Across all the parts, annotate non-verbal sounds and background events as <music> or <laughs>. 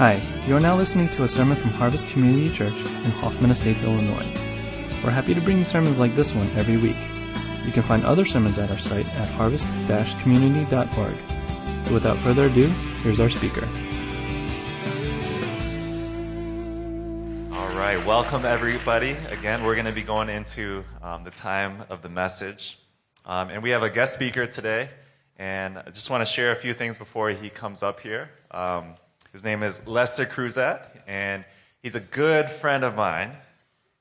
Hi, you are now listening to a sermon from Harvest Community Church in Hoffman Estates, Illinois. We're happy to bring you sermons like this one every week. You can find other sermons at our site at harvest-community.org. So without further ado, here's our speaker. All right, welcome everybody. Again, we're going to be going into um, the time of the message. Um, and we have a guest speaker today. And I just want to share a few things before he comes up here. Um, his name is Lester Cruzat, and he's a good friend of mine.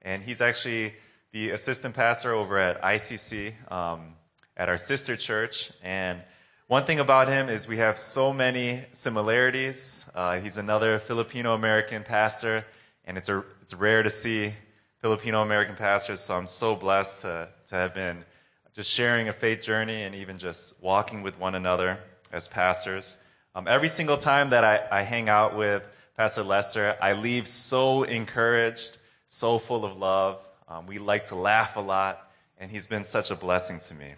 And he's actually the assistant pastor over at ICC um, at our sister church. And one thing about him is we have so many similarities. Uh, he's another Filipino American pastor, and it's, a, it's rare to see Filipino American pastors, so I'm so blessed to, to have been just sharing a faith journey and even just walking with one another as pastors. Um, every single time that I, I hang out with Pastor Lester, I leave so encouraged, so full of love. Um, we like to laugh a lot, and he's been such a blessing to me.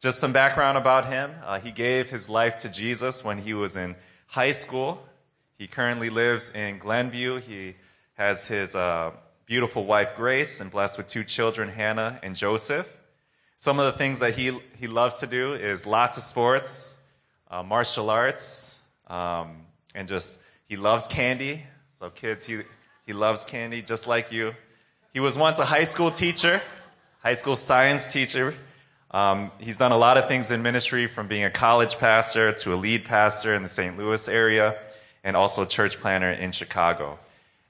Just some background about him. Uh, he gave his life to Jesus when he was in high school. He currently lives in Glenview. He has his uh, beautiful wife, Grace, and blessed with two children, Hannah and Joseph. Some of the things that he, he loves to do is lots of sports, uh, martial arts, um, and just he loves candy. So, kids, he, he loves candy just like you. He was once a high school teacher, high school science teacher. Um, he's done a lot of things in ministry from being a college pastor to a lead pastor in the St. Louis area and also a church planter in Chicago.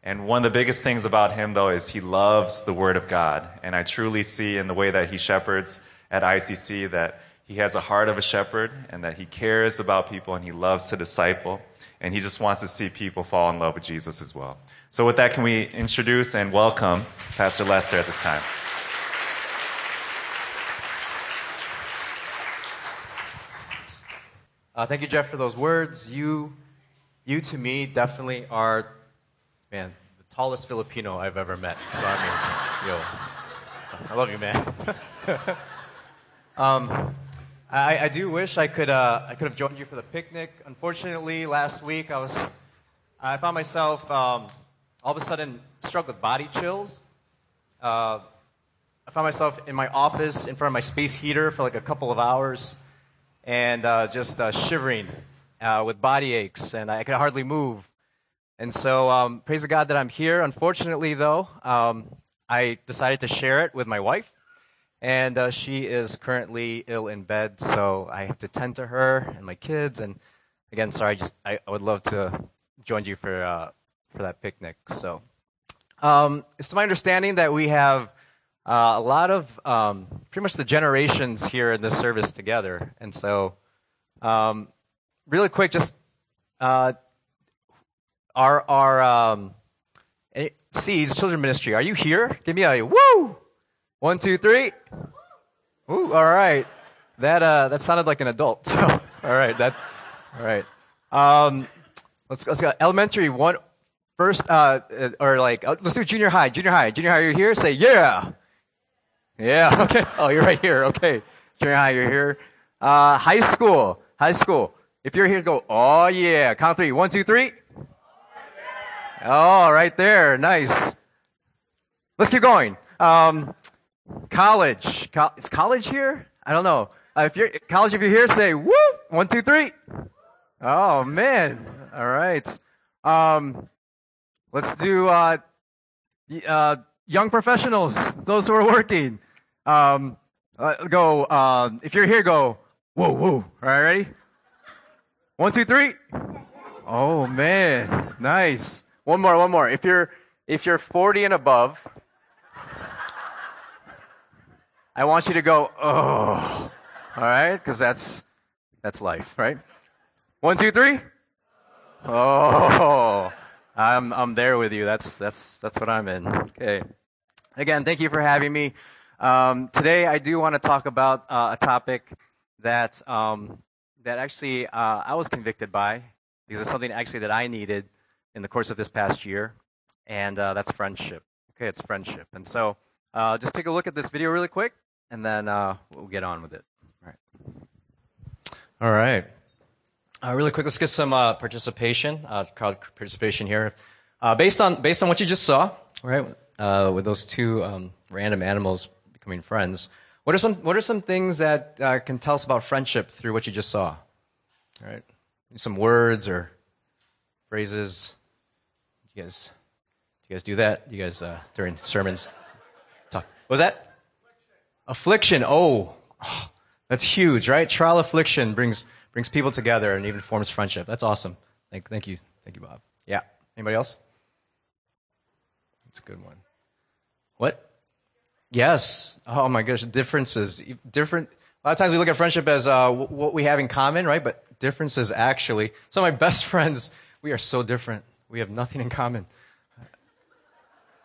And one of the biggest things about him, though, is he loves the Word of God. And I truly see in the way that he shepherds at ICC that he has a heart of a shepherd and that he cares about people and he loves to disciple. And he just wants to see people fall in love with Jesus as well. So, with that, can we introduce and welcome Pastor Lester at this time? Uh, thank you, Jeff, for those words. You, you to me definitely are, man, the tallest Filipino I've ever met. So I mean, yo, I love you, man. <laughs> um, I, I, do wish I could, uh, I could have joined you for the picnic. Unfortunately, last week I was, I found myself um, all of a sudden struck with body chills. Uh, I found myself in my office in front of my space heater for like a couple of hours, and uh, just uh, shivering uh, with body aches, and I could hardly move. And so, um, praise the God that I'm here. Unfortunately, though, um, I decided to share it with my wife and uh, she is currently ill in bed, so I have to tend to her and my kids. And again, sorry, just I, I would love to join you for uh, for that picnic. So um, it's my understanding that we have uh, a lot of um, pretty much the generations here in this service together, and so um, really quick, just uh, our our um, seeds children ministry. Are you here? Give me a woo. One, two, three. Ooh, all right. That uh, that sounded like an adult. <laughs> So, all right, that, all right. Um, let's let's go. Elementary one, first, uh, uh or like uh, let's do junior high. Junior high. Junior high. You're here. Say yeah. Yeah. <laughs> Okay. Oh, you're right here. Okay. Junior high. You're here. Uh, high school. High school. If you're here, go. Oh yeah. Count three. One, two, three. Oh, right there. Nice. Let's keep going. Um, College. Co- is college here? I don't know. Uh, if you're college, if you're here, say woo. One, two, three. Oh man. All right. Um, let's do uh, uh, young professionals. Those who are working. Um, uh, go. Uh, if you're here, go whoa, whoa. All right, ready? One, two, three. Oh man, nice. One more, one more. If you're if you're 40 and above, I want you to go, oh, all right? Because that's, that's life, right? One, two, three. Oh, I'm, I'm there with you. That's, that's, that's what I'm in. Okay. Again, thank you for having me. Um, today, I do want to talk about uh, a topic that, um, that actually uh, I was convicted by because it's something actually that I needed in the course of this past year, and uh, that's friendship. Okay, it's friendship. And so, uh, just take a look at this video really quick and then uh, we'll get on with it. All right. All right. Uh, really quick, let's get some uh, participation, uh, crowd participation here. Uh, based on based on what you just saw, right, uh, with those two um, random animals becoming friends, what are some what are some things that can tell us about friendship through what you just saw? All right, some words or phrases. You guys, do you guys do that? You guys during sermons talk? What was that? Affliction. Oh, oh, <sighs> that's huge, right? Trial affliction brings brings people together and even forms friendship. That's awesome. Thank, thank you. Thank you, Bob. Yeah. Anybody else? That's a good one. What? Yes. Oh my gosh, differences. Different. A lot of times we look at friendship as uh, what we have in common, right? But differences actually. Some of my <laughs> best friends, we are so different. We have nothing in common.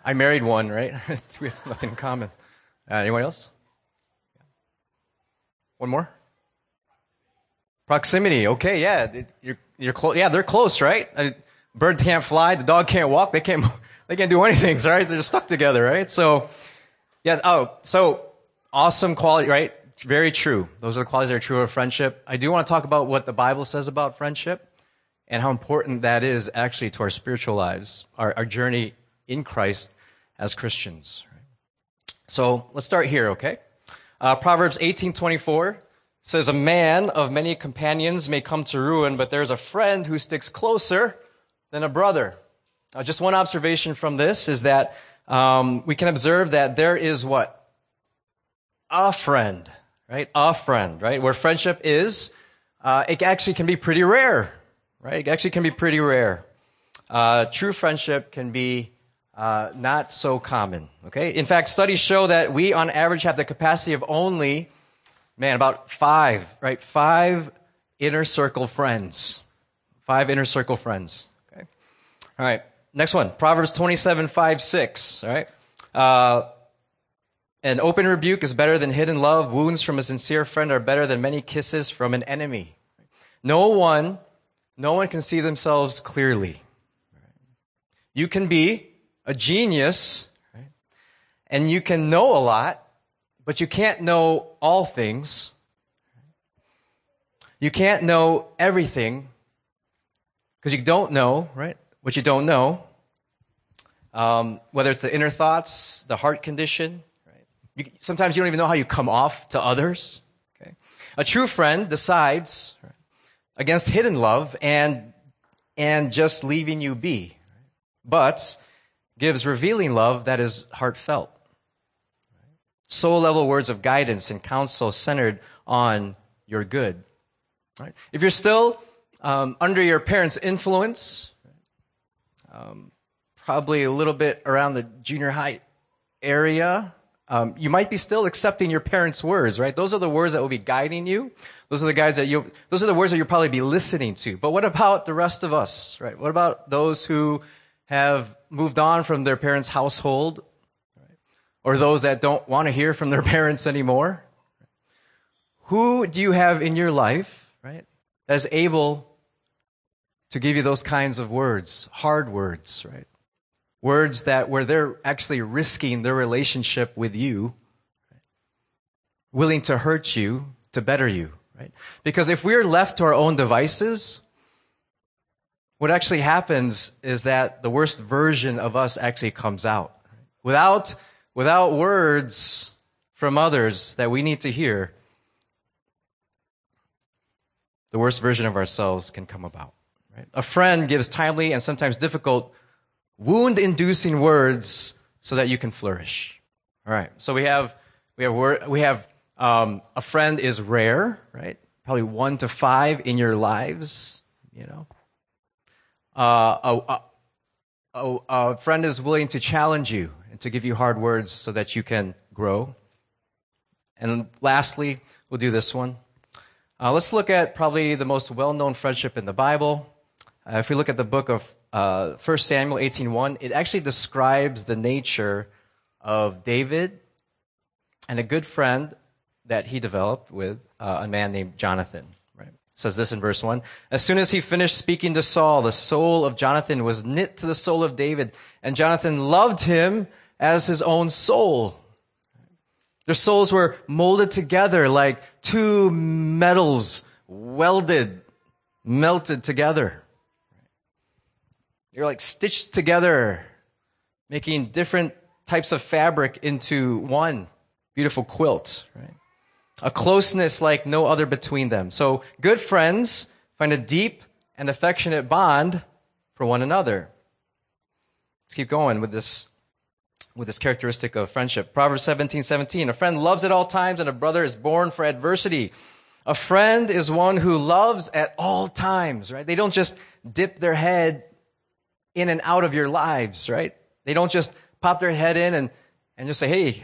I married one, right? <laughs> we have nothing in common. Uh, anyone else? One more? Proximity. Okay, yeah, you're you're close. Yeah, they're close, right? A bird can't fly, the dog can't walk, they can't <laughs> they can't do anything, <laughs> right? They're stuck together, right? So, yes. Oh, so awesome quality, right? Very true. Those are the qualities that are true of friendship. I do want to talk about what the Bible says about friendship and how important that is actually to our spiritual lives, our, our journey in Christ as Christians. So let's start here, okay? Uh, Proverbs 18:24 says, A man of many companions may come to ruin, but there's a friend who sticks closer than a brother. Uh, just one observation from this is that um, we can observe that there is what? A friend, right? A friend, right? Where friendship is, uh, it actually can be pretty rare, right? It actually can be pretty rare. Uh, true friendship can be uh, not so common, okay? In fact, studies show that we on average have the capacity of only man, about five, right? Five inner circle friends. Five inner circle friends. Okay. All right. Next one. Proverbs 27, 5, 6. All right. Uh, an open rebuke is better than hidden love. Wounds from a sincere friend are better than many kisses from an enemy. No one, no one can see themselves clearly. You can be a genius, and you can know a lot, but you can't know all things. You can't know everything because you don't know, right? What you don't know. Um, whether it's the inner thoughts, the heart condition, right? You, sometimes you don't even know how you come off to others. Okay? A true friend decides right, against hidden love and and just leaving you be, but gives revealing love that is heartfelt soul level words of guidance and counsel centered on your good. Right? If you're still um, under your parents' influence, um, probably a little bit around the junior high area, um, you might be still accepting your parents' words, right? Those are the words that will be guiding you. Those are the guys that you. Those are the words that you'll probably be listening to. But what about the rest of us, right? What about those who have moved on from their parents' household or those that don't want to hear from their <laughs> parents anymore? Who do you have in your life, right, that's able to give you those kinds of words, hard words, right? Words that where they're actually risking their relationship with you, willing to hurt you to better you, right? Because if we're left to our own devices, what actually happens is that the worst version of us actually comes out. Without without words from others that we need to hear, the worst version of ourselves can come about. Right? A friend gives timely and sometimes difficult, wound inducing words so that you can flourish. All right. So we have, we have, we have um, a friend is rare, right? Probably one to five in your lives, you know. Uh, a, a, a friend is willing to challenge you and to give you hard words so that you can grow. And lastly, we'll do this one. Uh, let's look at probably the most well-known friendship in the Bible. Uh, if we look at the book of uh, 1 Samuel 18.1, it actually describes the nature of David and a good friend that he developed with uh, a man named Jonathan says this in verse 1. As soon as he finished speaking to Saul, the soul of Jonathan was knit to the soul of David, and Jonathan loved him as his own soul. Their souls were molded together like two metals welded melted together. You're like stitched together, making different types of fabric into one beautiful quilt, right? A closeness like no other between them. So good friends find a deep and affectionate bond for one another. Let's keep going with this with this characteristic of friendship. Proverbs 17, 17. A friend loves at all times and a brother is born for adversity. A friend is one who loves at all times, right? They don't just dip their head in and out of your lives, right? They don't just pop their head in and, and just say, hey,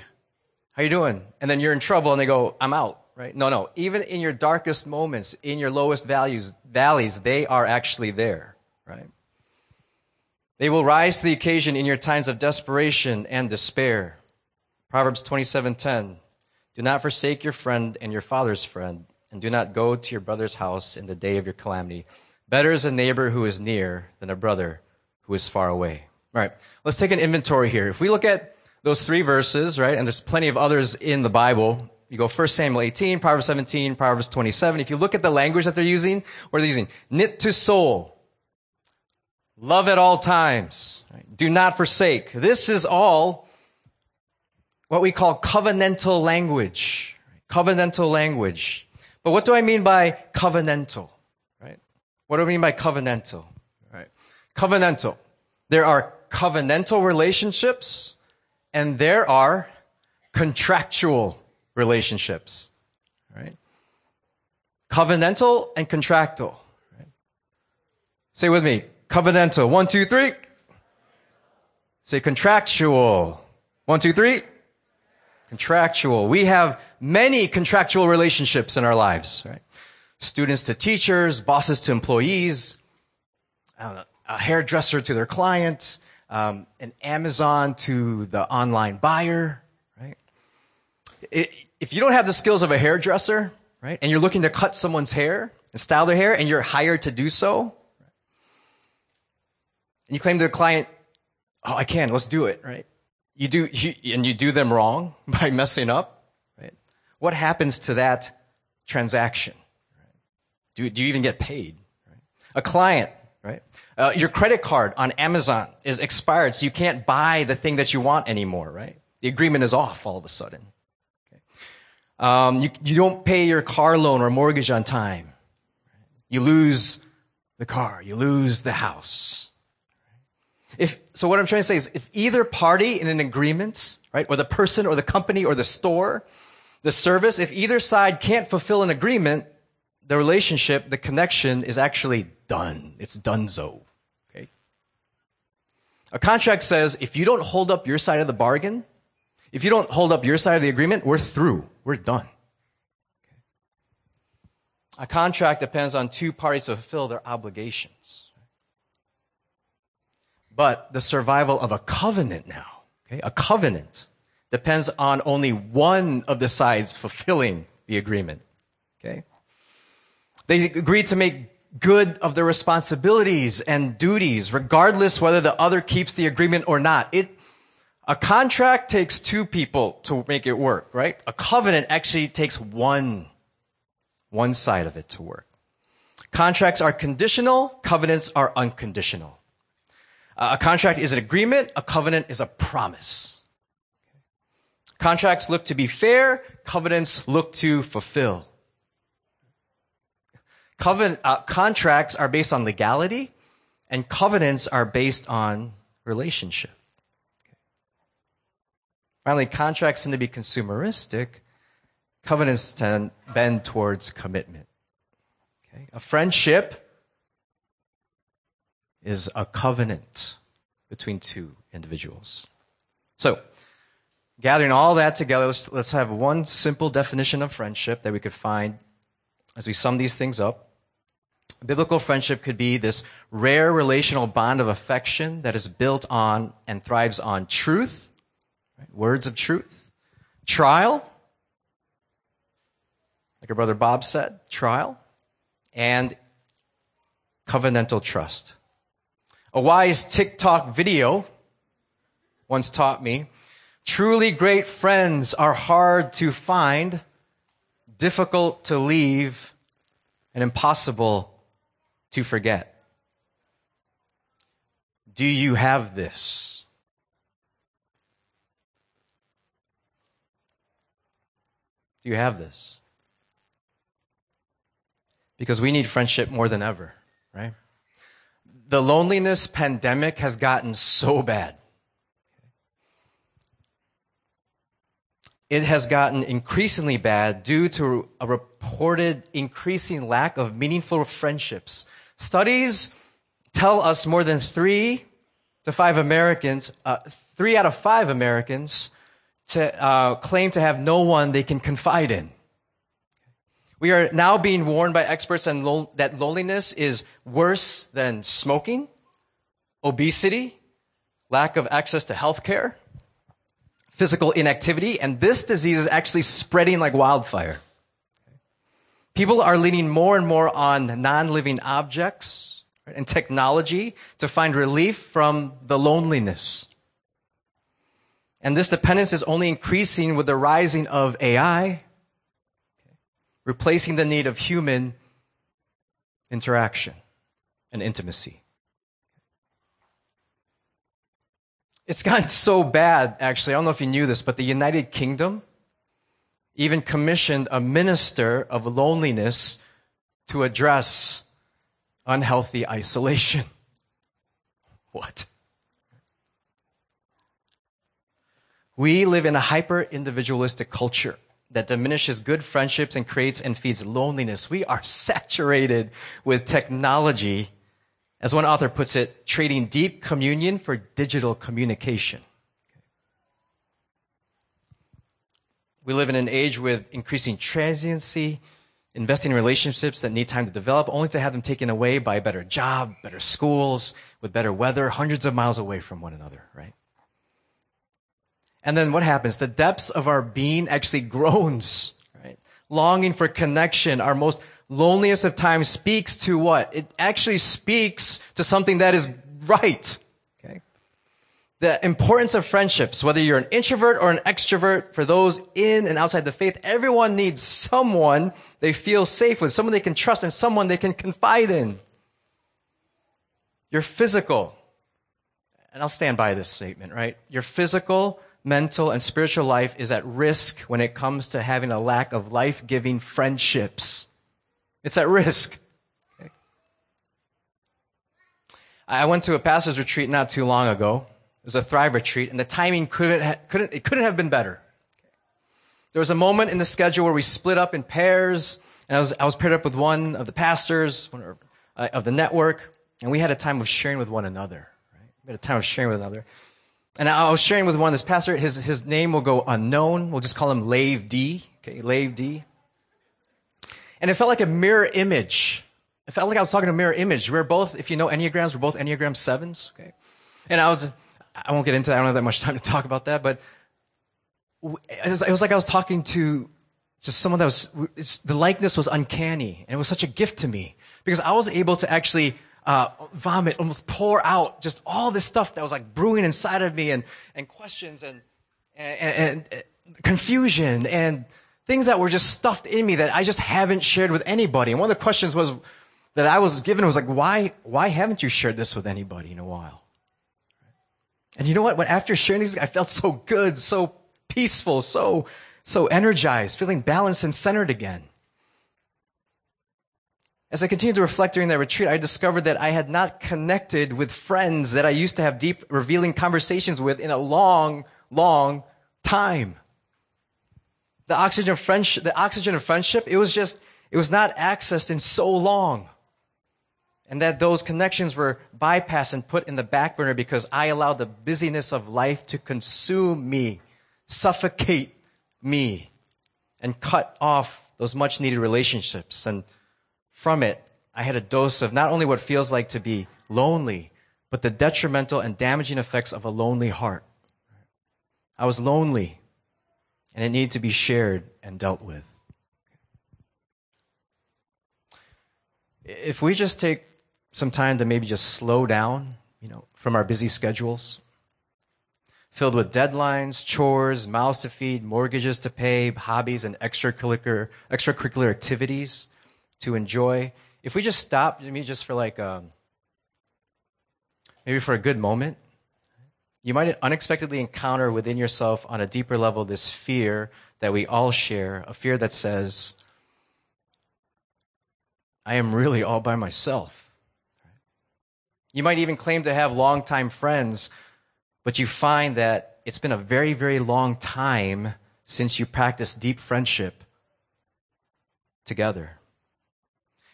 how you doing? And then you're in trouble and they go, I'm out, right? No, no. Even in your darkest moments, in your lowest values, valleys, they are actually there, right? They will rise to the occasion in your times of desperation and despair. Proverbs 27:10. Do not forsake your friend and your father's friend, and do not go to your brother's house in the day of your calamity. Better is a neighbor who is near than a brother who is far away. All right, let's take an inventory here. If we look at those three verses, right, and there's plenty of others in the Bible. You go 1 Samuel 18, Proverbs 17, Proverbs 27. If you look at the language that they're using, what are they using? Knit to soul, Love at all times. Do not forsake. This is all what we call covenantal language. Covenantal language. But what do I mean by covenantal? Right? What do I mean by covenantal? Right? Covenantal. There are covenantal relationships and there are contractual relationships. Right? Covenantal and contractual. Right? Say with me, Covenantal. One, two, three. Say contractual. One, two, three. Contractual. We have many contractual relationships in our lives, right? Students to teachers, bosses to employees, know, a hairdresser to their client, um, an Amazon to the online buyer, right? If you don't have the skills of a hairdresser, right, and you're looking to cut someone's hair and style their hair, and you're hired to do so, and you claim to the client, oh, I can, let's do it, right? You do, you, and you do them wrong <laughs> by messing up, right? What happens to that transaction? Do, do you even get paid? A client, right? Uh, your credit card on Amazon is expired, so you can't buy the thing that you want anymore, right? The agreement is off all of a sudden. Okay. Um, you, you don't pay your car loan or mortgage on time. You lose the car. You lose the house. If, so what I'm trying to say is if either party in an agreement, right, or the person or the company or the store, the service, if either side can't fulfill an agreement, the relationship, the connection is actually done. It's donezo. Okay. A contract says if you don't hold up your side of the bargain, if you don't hold up your side of the agreement, we're through. We're done. A contract depends on two parties to fulfill their obligations but the survival of a covenant now. Okay? A covenant depends on only one of the sides fulfilling the agreement. Okay? They agreed to make good of their responsibilities and duties, regardless whether the other keeps the agreement or not. It, a contract takes two people to make it work, right? A covenant actually takes one, one side of it to work. Contracts are conditional, covenants are unconditional. A contract is an agreement. A covenant is a promise. Contracts look to be fair. Covenants look to fulfill. Covenant, uh, contracts are based on legality and covenants are based on relationship. Finally, contracts tend to be consumeristic. Covenants tend bend towards commitment. Okay? A friendship is a covenant between two individuals. So, gathering all that together, let's, let's have one simple definition of friendship that we could find as we sum these things up. Biblical friendship could be this rare relational bond of affection that is built on and thrives on truth, right? words of truth, trial, like our brother Bob said, trial, and covenantal trust. A wise TikTok video once taught me truly great friends are hard to find, difficult to leave, and impossible to forget. Do you have this? Do you have this? Because we need friendship more than ever, right? The loneliness pandemic has gotten so bad. It has gotten increasingly bad due to a reported increasing lack of meaningful friendships. Studies tell us more than three to five Americans, uh, three out of five Americans to uh, claim to have no one they can confide in. We are now being warned by experts lo- that loneliness is worse than smoking, obesity, lack of access to health care, physical inactivity, and this disease is actually spreading like wildfire. People are leaning more and more on non-living objects and technology to find relief from the loneliness. And this dependence is only increasing with the rising of AI, replacing the need of human interaction and intimacy. It's gotten so bad, actually. I don't know if you knew this, but the United Kingdom even commissioned a minister of loneliness to address unhealthy isolation. <laughs> What? We live in a hyper individualistic culture that diminishes good friendships and creates and feeds loneliness. We are saturated with technology, as one author puts it, trading deep communion for digital communication. We live in an age with increasing transiency, investing in relationships that need time to develop, only to have them taken away by a better job, better schools, with better weather, hundreds of miles away from one another, right? And then what happens? The depths of our being actually <laughs> groans, right? Longing for connection, our most loneliest of times speaks to what? It actually speaks to something that is right. The importance of friendships, whether you're an introvert or an extrovert, for those in and outside the faith, everyone needs someone they feel safe with, someone they can trust, and someone they can confide in. Your physical, and I'll stand by this statement, right? Your physical, mental, and spiritual life is at risk when it comes to having a lack of life giving friendships. It's at risk. Okay. I went to a pastor's retreat not too long ago. Was a Thrive retreat, and the timing couldn't, couldn't, it couldn't have been better. There was a moment in the schedule where we split up in pairs, and I was, I was paired up with one of the pastors one uh, of the network, and we had a time of sharing with one another. Right? We had a time of sharing with another. And I was sharing with one of this pastor. His, his name will go unknown. We'll just call him Lave D. Okay, Lave D. And it felt like a mirror image. It felt like I was talking to a mirror image. We are both, if you know Enneagrams, we're both Enneagram sevens. Okay. And I was, I won't get into that. I don't have that much time to talk about that, but it was, it was like I was talking to just someone that was, the likeness was uncanny. And it was such a gift to me because I was able to actually uh, vomit, almost pour out just all this stuff that was like brewing inside of me and, and questions and, and, and, and confusion and things that were just stuffed in me that I just haven't shared with anybody. And one of the questions was that I was given was like, why, why haven't you shared this with anybody in a while? And you know what? When after sharing these, I felt so good, so peaceful, so, so energized, feeling balanced and centered again. As I continued to reflect during that retreat, I discovered that I had not connected with friends that I used to have deep, revealing conversations with in a long, long time. The oxygen of friendship, the oxygen of friendship, it was just, it was not accessed in so long. And that those connections were bypassed and put in the back burner because I allowed the busyness of life to consume me, suffocate me, and cut off those much needed relationships. And from it, I had a dose of not only what feels like to be lonely, but the detrimental and damaging effects of a lonely heart. I was lonely, and it needed to be shared and dealt with. If we just take some time to maybe just slow down, you know, from our busy schedules, filled with deadlines, chores, mouths to feed, mortgages to pay, hobbies, and extracurricular, extracurricular activities, to enjoy, if we just stop, maybe just for like, um, maybe for a good moment, you might unexpectedly encounter within yourself on a deeper level this fear that we all share, a fear that says, I am really all by myself. You might even claim to have longtime friends, but you find that it's been a very, very long time since you practiced deep friendship together.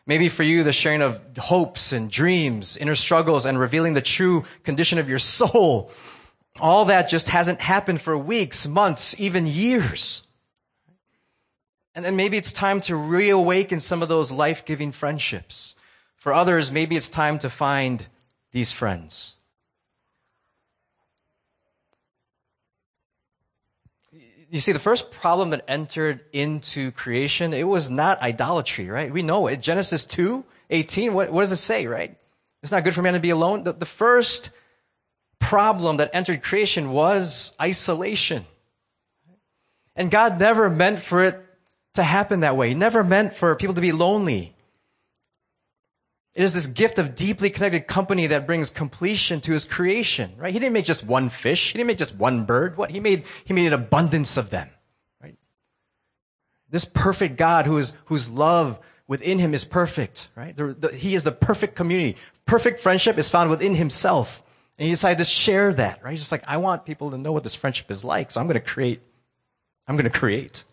Maybe for you, the sharing of hopes and dreams, inner struggles, and revealing the true condition of your soul. All that just hasn't happened for weeks, months, even years. And then maybe it's time to reawaken some of those life giving friendships. For others, maybe it's time to find these friends. you see, the first problem that entered into creation, it was not idolatry, right? We know it. Genesis 2, 18, what, what does it say, right? It's not good for man to be alone. The, the first problem that entered creation was isolation. And God never meant for it to happen that way. He never meant for people to be lonely. It is this gift of deeply connected company that brings completion to his creation, right? He didn't make just one fish. He didn't make just one bird. What? He made, he made an abundance of them, right? This perfect God who is, whose love within him is perfect, right? The, the, he is the perfect community. Perfect friendship is found within himself. And he decided to share that, right? He's just like, I want people to know what this friendship is like, so I'm going to create. I'm going to create.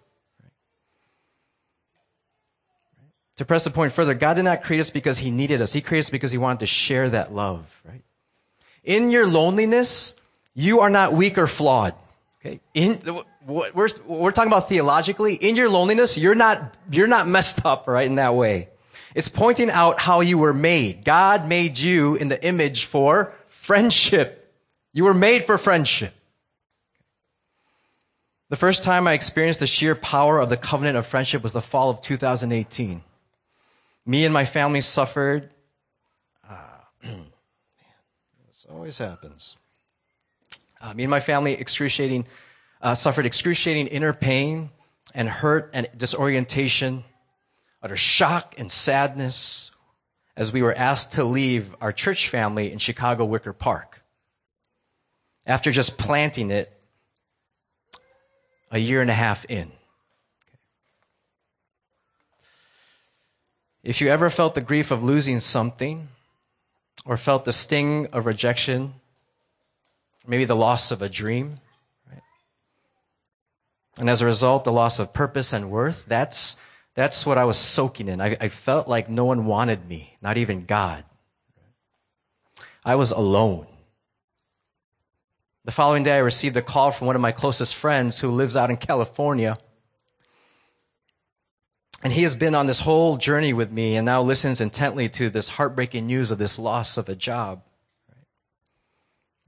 To press the point further, God did not create us because He needed us. He created us because He wanted to share that love, right? In your loneliness, you are not weak or flawed. Okay? In, we're, we're talking about theologically. In your loneliness, you're not, you're not messed up, right, in that way. It's pointing out how you were made. God made you in the image for friendship. You were made for friendship. The first time I experienced the sheer power of the covenant of friendship was the fall of 2018. Me and my family suffered. Uh, <clears throat> this always happens. Uh, me and my family excruciating, uh, suffered excruciating inner pain and hurt and disorientation, utter shock and sadness as we were asked to leave our church family in Chicago Wicker Park. After just planting it a year and a half in. If you ever felt the grief of losing something, or felt the sting of rejection, maybe the loss of a dream, right? and as a result, the loss of purpose and worth, that's, that's what I was soaking in. I, I felt like no one wanted me, not even God. I was alone. The following day, I received a call from one of my closest friends who lives out in California and he has been on this whole journey with me and now listens intently to this heartbreaking news of this loss of a job.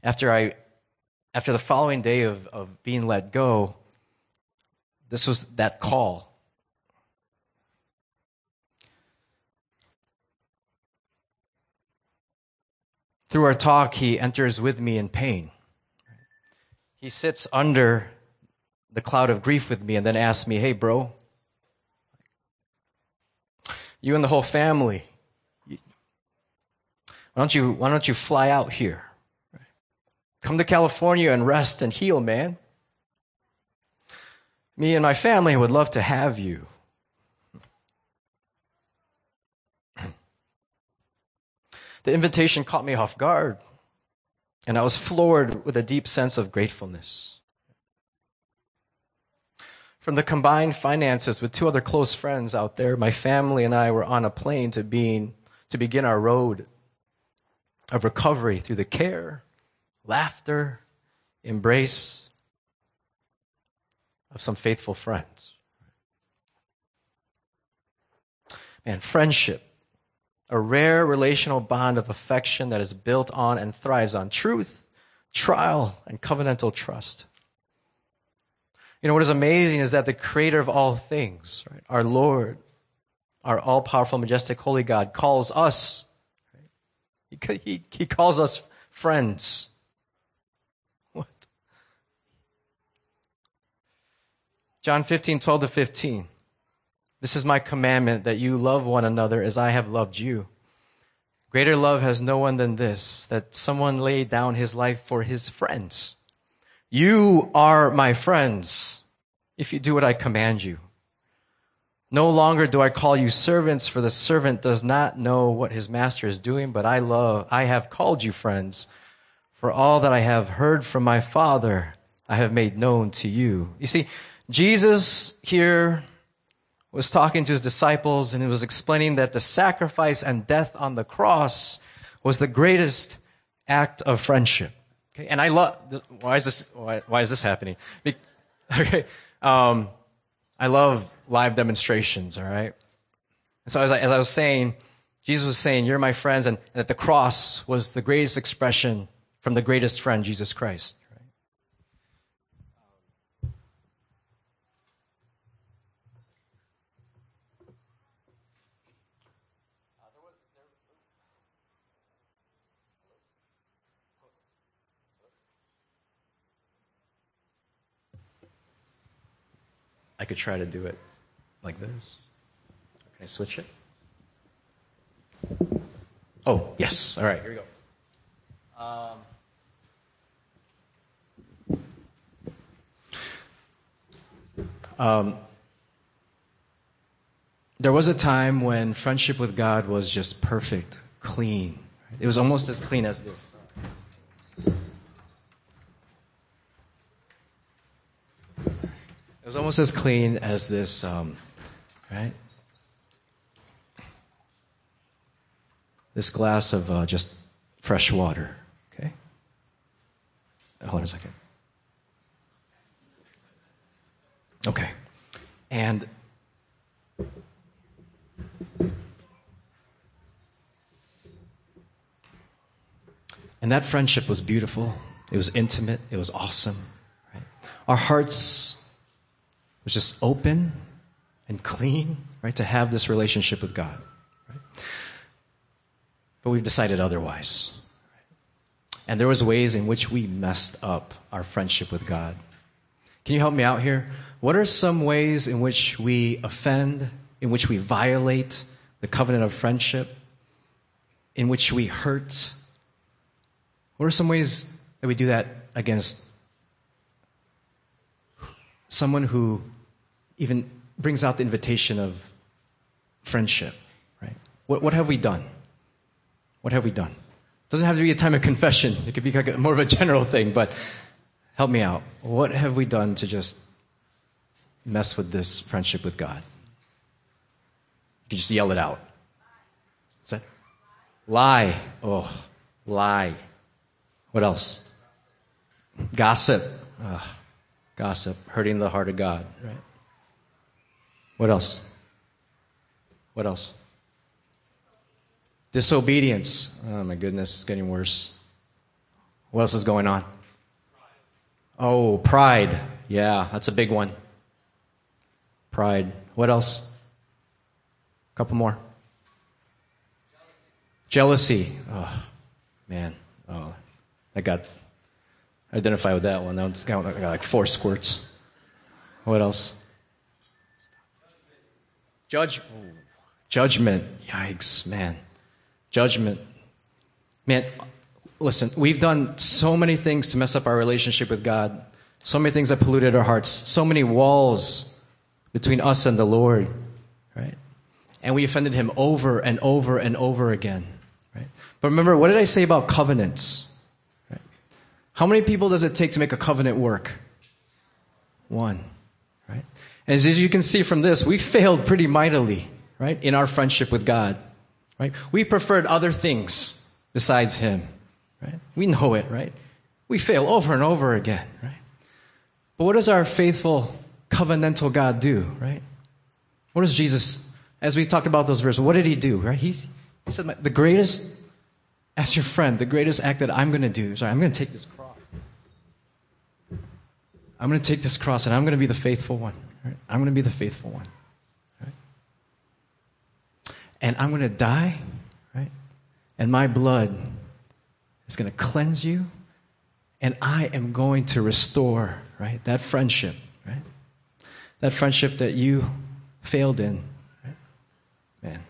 After I, after the following day of, of being let go, this was that call. Through our talk, he enters with me in pain. He sits under the cloud of grief with me and then asks me, Hey, bro, you and the whole family. Why don't you, why don't you fly out here? Come to California and rest and heal, man. Me and my family would love to have you. The invitation caught me off guard, and I was floored with a deep sense of gratefulness. From the combined finances with two other close friends out there, my family and I were on a plane to being to begin our road of recovery through the care, laughter, embrace of some faithful friends. Man, friendship, a rare relational bond of affection that is built on and thrives on truth, trial, and covenantal trust. You know, what is amazing is that the creator of all things, right, our Lord, our all powerful, majestic, holy God, calls us, right, he, he, calls us friends. What? John 15, 12 to 15. This is my commandment that you love one another as I have loved you. Greater love has no one than this, that someone lay down his life for his friends. You are my friends if you do what I command you. No longer do I call you servants, for the servant does not know what his master is doing, but I love, I have called you friends, for all that I have heard from my Father, I have made known to you. You see, Jesus here was talking to his disciples and he was explaining that the sacrifice and death on the cross was the greatest act of friendship. Okay, and I love. Why is this? Why, why is this happening? Be, <laughs> okay, um, I love live demonstrations, all right? And so as I, as I was saying, Jesus was saying, You're my friends, and, and that the cross was the greatest expression from the greatest friend, Jesus Christ. I could try to do it like this. Can I switch it? Oh, yes. All right, here we go. Um, um, there was a time when friendship with God was just perfect, clean. It was almost as clean as this. It was almost as clean as this, um, right? This glass of uh, just fresh water. Okay? Hold on a second. Okay. And and that friendship was beautiful. It was intimate. It was awesome. Right? Our hearts was just open and clean, right, to have this relationship with God. Right? But we've decided otherwise. And there was ways in which we messed up our friendship with God. Can you help me out here? What are some ways in which we offend, in which we violate the covenant of friendship, in which we hurt? What are some ways that we do that against someone who even brings out the invitation of friendship, right? What, what have we done? What have we done? It doesn't have to be a time of confession. It could be like a, more of a general thing, but help me out. What have we done to just mess with this friendship with God? You can just yell it out. Is that lie? Oh, lie. What else? Gossip. Ugh. Gossip, hurting the heart of God, right? What else? What else? Disobedience. Oh my goodness, it's getting worse. What else is going on? Oh, pride. Yeah, that's a big one. Pride. What else? A couple more. Jealousy. Oh, man. Oh, I got identify with that one. That one's got, like four squirts. What else? Judge, judgment. Yikes, man. Judgment. Man, listen, we've done so many things to mess up our relationship with God. So many things that polluted our hearts. So many walls between us and the Lord, right? And we offended him over and over and over again, right? But remember, what did I say about covenants? Right? How many people does it take to make a covenant work? One, right? And as you can see from this, we failed pretty mightily, right, in our friendship with God, right? We preferred other things besides Him, right? We know it, right? We fail over and over again, right? But what does our faithful covenantal God do, right? What does Jesus, as we talked about those verses, what did He do, right? He's, he said, the greatest, as your friend, the greatest act that I'm going to do, sorry, I'm going to take this cross. I'm going to take this cross and I'm going to be the faithful one right? I'm going to be the faithful one. Right? And I'm going to die, right? And my blood is going to cleanse you. And I am going to restore, right? That friendship, right? That friendship that you failed in. Right? Man,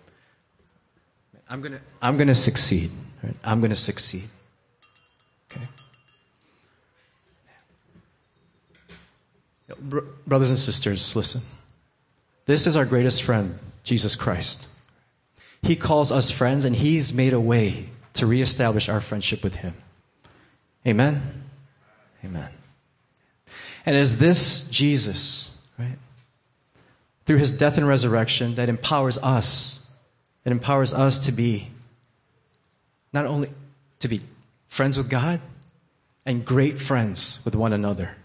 I'm going to I'm going to succeed. Right? I'm going to succeed. Brothers and sisters, listen. This is our greatest friend, Jesus Christ. He calls us friends, and He's made a way to reestablish our friendship with Him. Amen? Amen. And is this Jesus, right? Through His death and resurrection that empowers us, that empowers us to be not only to be friends with God and great friends with one another.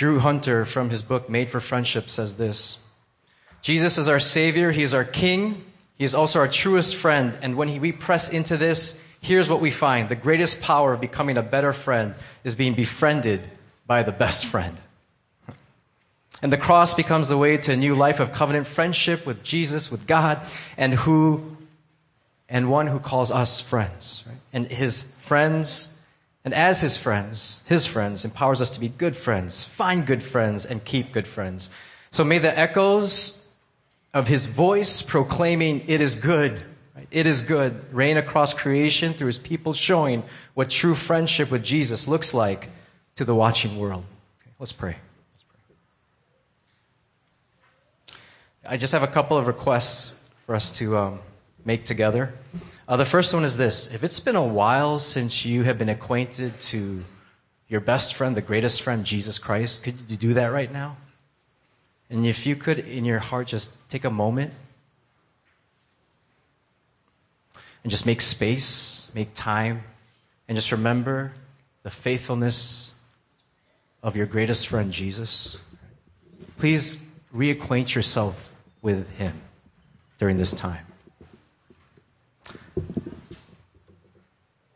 Drew Hunter, from his book Made for Friendship, says this Jesus is our Savior, He is our King, He is also our truest friend. And when we press into this, here's what we find the greatest power of becoming a better friend is being befriended by the best friend. <laughs> And the cross becomes the way to a new life of covenant friendship with Jesus, with God, and who and one who calls us friends. Right? And his friends and as his friends, his friends, empowers us to be good friends, find good friends, and keep good friends. So may the echoes of his voice proclaiming, It is good, right? it is good, reign across creation through his people, showing what true friendship with Jesus looks like to the watching world. Okay, let's pray. I just have a couple of requests for us to um, make together. Uh, the first one is this If it's been a while since you have been acquainted to your best friend, the greatest friend, Jesus Christ, could you do that right now? And if you could, in your heart, just take a moment and just make space, make time, and just remember the faithfulness of your greatest friend, Jesus. Please reacquaint yourself with him during this time.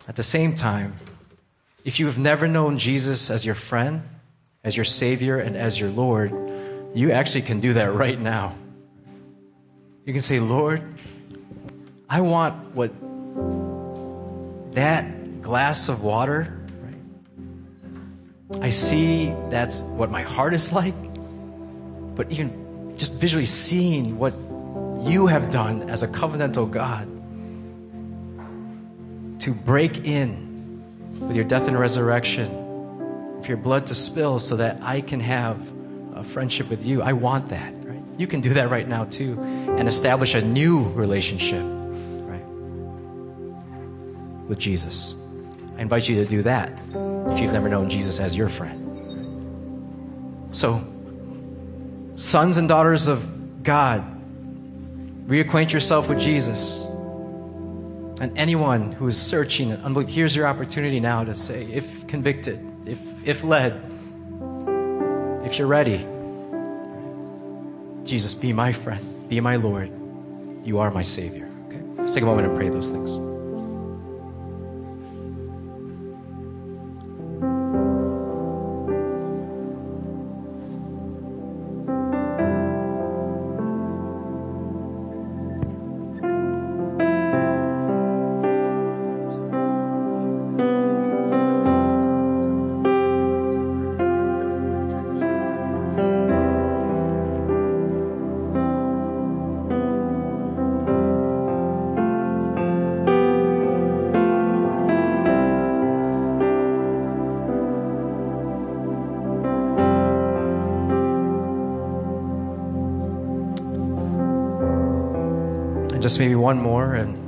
At the same time, if you have never known Jesus as your friend, as your Savior, and as your Lord, you actually can do that right now. You can say, Lord, I want what that glass of water, right? I see that's what my heart is like, but even just visually seeing what you have done as a covenantal God to break in with your death and resurrection, for your blood to spill so that I can have a friendship with you. I want that, right? You can do that right now too and establish a new relationship, right? With Jesus. I invite you to do that if you've never known Jesus as your friend. So, sons and daughters of God, reacquaint yourself with Jesus. And anyone who is searching and here's your opportunity now to say, if convicted, if, if led, if you're ready, Jesus, be my friend, be my Lord. You are my Savior. Okay? Let's take a moment and pray those things. Just maybe one more and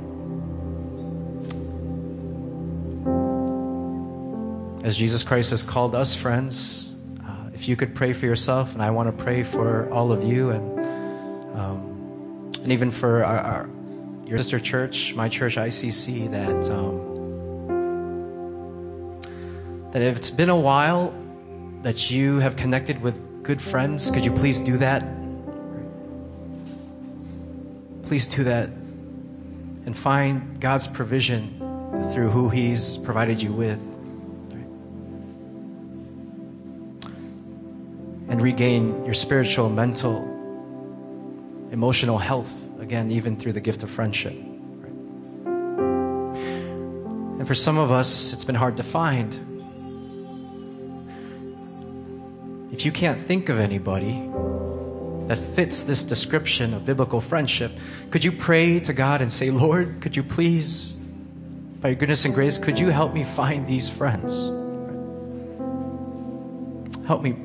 as jesus christ has called us friends uh, if you could pray for yourself and i want to pray for all of you and um, and even for our, our, your sister church my church icc that um, that if it's been a while that you have connected with good friends could you please do that? Please do that and find God's provision through who He's provided you with. And regain your spiritual, mental, emotional health, again, even through the gift of friendship. And for some of us, it's been hard to find. if you can't think of anybody that fits this description of biblical friendship, could you pray to God and say, Lord, could you please, by your goodness and grace, could you help me find these friends? Help me.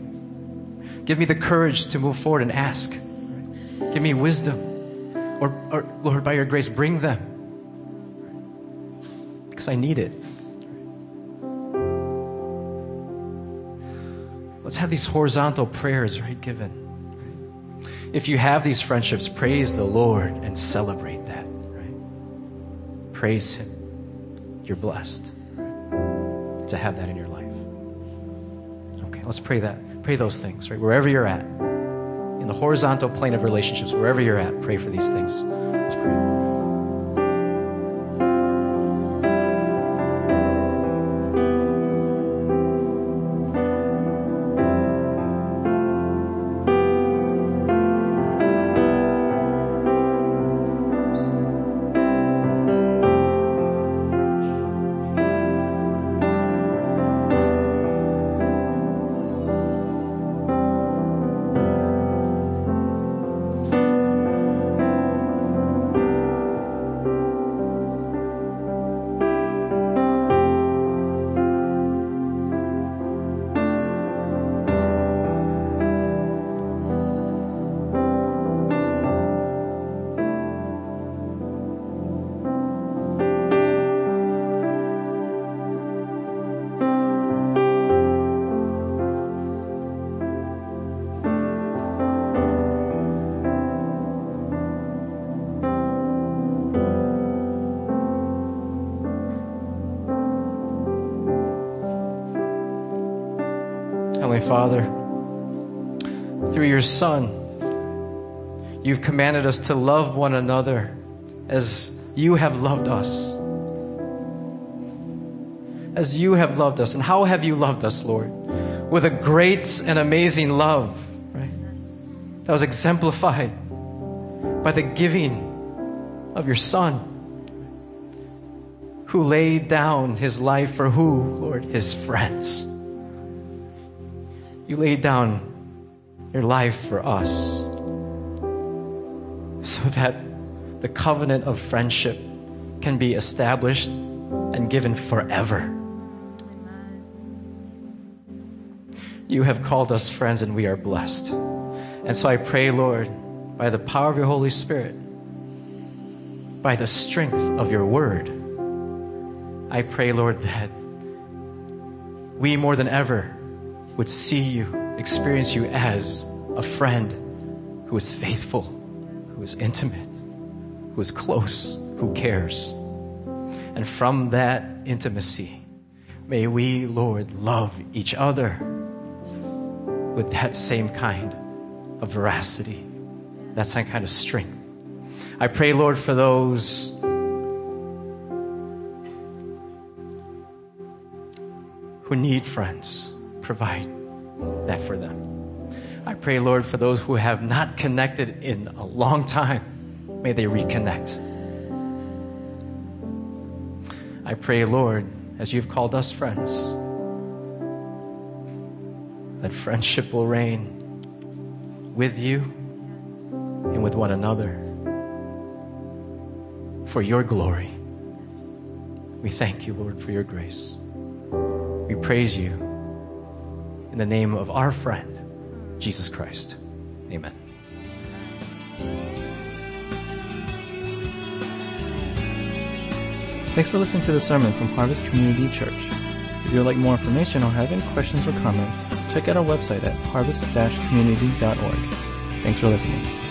Give me the courage to move forward and ask. Give me wisdom. Or, or Lord, by your grace, bring them. Because I need it. Let's have these horizontal prayers, right, given. If you have these friendships, praise the Lord and celebrate that, right? Praise Him. You're blessed right? to have that in your life. Okay, let's pray that. Pray those things, right? Wherever you're at, in the horizontal plane of relationships, wherever you're at, pray for these things. Let's pray. Heavenly Father, through your Son, you've commanded us to love one another as you have loved us. As you have loved us. And how have you loved us, Lord? With a great and amazing love, right? That was exemplified by the giving of your Son, who laid down his life for who, Lord? His friends. You laid down your life for us so that the covenant of friendship can be established and given forever. You have called us friends and we are blessed. And so I pray, Lord, by the power of your Holy Spirit, by the strength of your word, I pray, Lord, that we more than ever would see you, experience you as a friend who is faithful, who is intimate, who is close, who cares. And from that intimacy, may we, Lord, love each other with that same kind of veracity, that same kind of strength. I pray, Lord, for those who need friends provide that for them. I pray, Lord, for those who have not connected in a long time, may they reconnect. I pray, Lord, as you've called us friends, that friendship will reign with you and with one another for your glory. We thank you, Lord, for your grace. We praise you in the name of our friend, Jesus Christ. Amen. Thanks for listening to the sermon from Harvest Community Church. If you would like more information or have any questions or comments, check out our website at harvest-community.org. Thanks for listening.